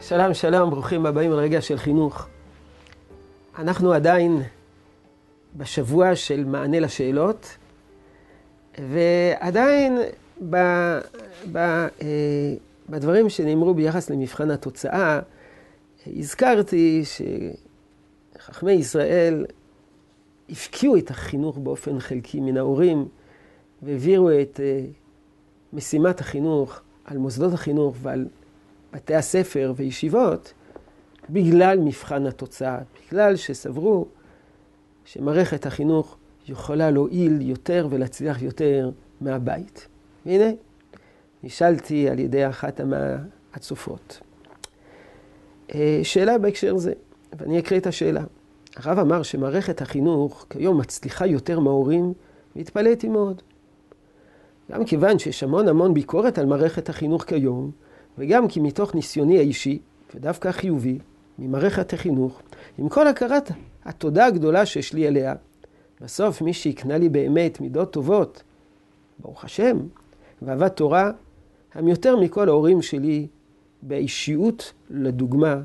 שלום, שלום, ברוכים הבאים לרגע של חינוך. אנחנו עדיין בשבוע של מענה לשאלות, ועדיין ב, ב, אה, בדברים שנאמרו ביחס למבחן התוצאה, הזכרתי שחכמי ישראל הפקיעו את החינוך באופן חלקי מן ההורים, והעבירו את אה, משימת החינוך על מוסדות החינוך ועל בתי הספר וישיבות בגלל מבחן התוצאה, בגלל שסברו שמערכת החינוך יכולה להועיל יותר ולהצליח יותר מהבית. והנה, נשאלתי על ידי אחת מהצופות. אה, שאלה בהקשר זה, ואני אקריא את השאלה. הרב אמר שמערכת החינוך כיום מצליחה יותר מההורים, והתפלאתי מאוד. גם כיוון שיש המון המון ביקורת על מערכת החינוך כיום, וגם כי מתוך ניסיוני האישי, ודווקא חיובי, ממערכת החינוך, עם כל הכרת התודה הגדולה שיש לי עליה, בסוף מי שהקנה לי באמת מידות טובות, ברוך השם, ואהבת תורה, הם יותר מכל ההורים שלי באישיות לדוגמה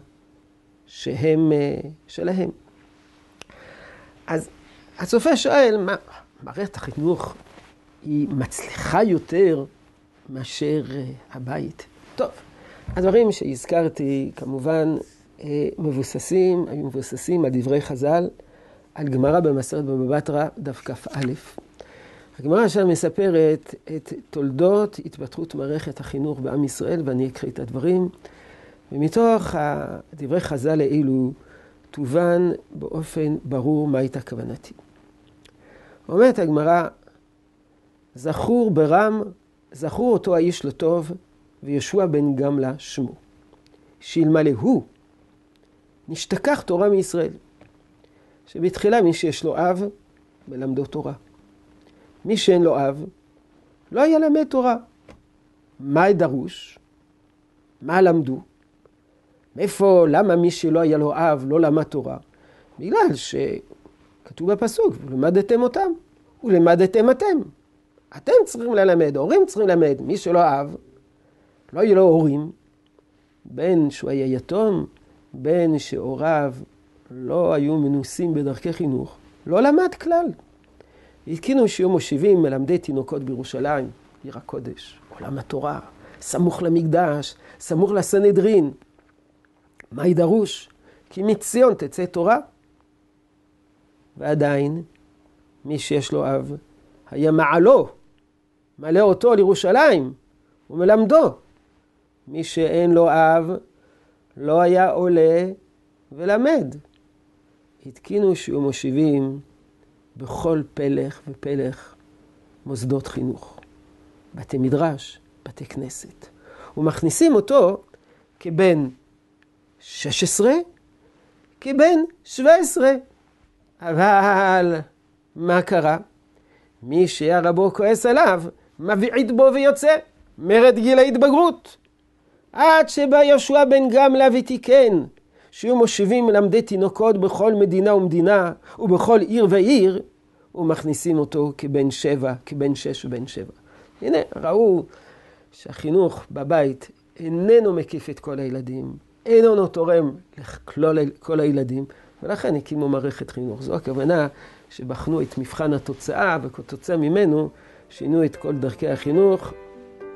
שהם אה, שלהם. אז הצופה שואל, מה, מערכת החינוך היא מצליחה יותר מאשר אה, הבית? טוב, הדברים שהזכרתי כמובן אה, מבוססים, היו מבוססים על דברי חז"ל, על גמרא במסרת בבא בתרא, דף כ"א. הגמרא שם מספרת את תולדות התפתחות מערכת החינוך בעם ישראל, ואני אקריא את הדברים. ומתוך דברי חז"ל האלו תובן באופן ברור מה הייתה כוונתי. אומרת הגמרא, זכור ברם, זכור אותו האיש לטוב, וישוע בן גמלה שמו. שאלמלא הוא, נשתכח תורה מישראל. שבתחילה מי שיש לו אב, מלמדו תורה. מי שאין לו אב, לא ילמד תורה. מה דרוש? מה למדו? מאיפה, למה מי שלא היה לו אב לא למד תורה? בגלל שכתוב בפסוק, ולמדתם אותם, ולמדתם אתם. אתם צריכים ללמד, הורים צריכים ללמד. מי שלא אב, לא היו לו הורים, בין שהוא היה יתום, בין שהוריו לא היו מנוסים בדרכי חינוך, לא למד כלל. התקינו שיהיו מושיבים מלמדי תינוקות בירושלים, עיר הקודש, עולם התורה, סמוך למקדש, סמוך לסנהדרין. מה ידרוש? כי מציון תצא תורה. ועדיין, מי שיש לו אב, היה מעלו, מעלה אותו לירושלים, ומלמדו. מי שאין לו אב, לא היה עולה ולמד. התקינו שיהיו מושיבים בכל פלך ופלך מוסדות חינוך, בתי מדרש, בתי כנסת, ומכניסים אותו כבן 16, כבן 17. אבל מה קרה? מי שהיה רבו כועס עליו, מבעיט בו ויוצא, מרד גיל ההתבגרות. עד שבא יהושע בן גמלה ותיקן, שיהיו מושיבים מלמדי תינוקות בכל מדינה ומדינה ובכל עיר ועיר, ומכניסים אותו כבן שבע, כבן שש ובן שבע. הנה, ראו שהחינוך בבית איננו מקיף את כל הילדים, איננו תורם לכל הילדים, ולכן הקימו מערכת חינוך. זו הכוונה שבחנו את מבחן התוצאה, וכתוצאה ממנו שינו את כל דרכי החינוך.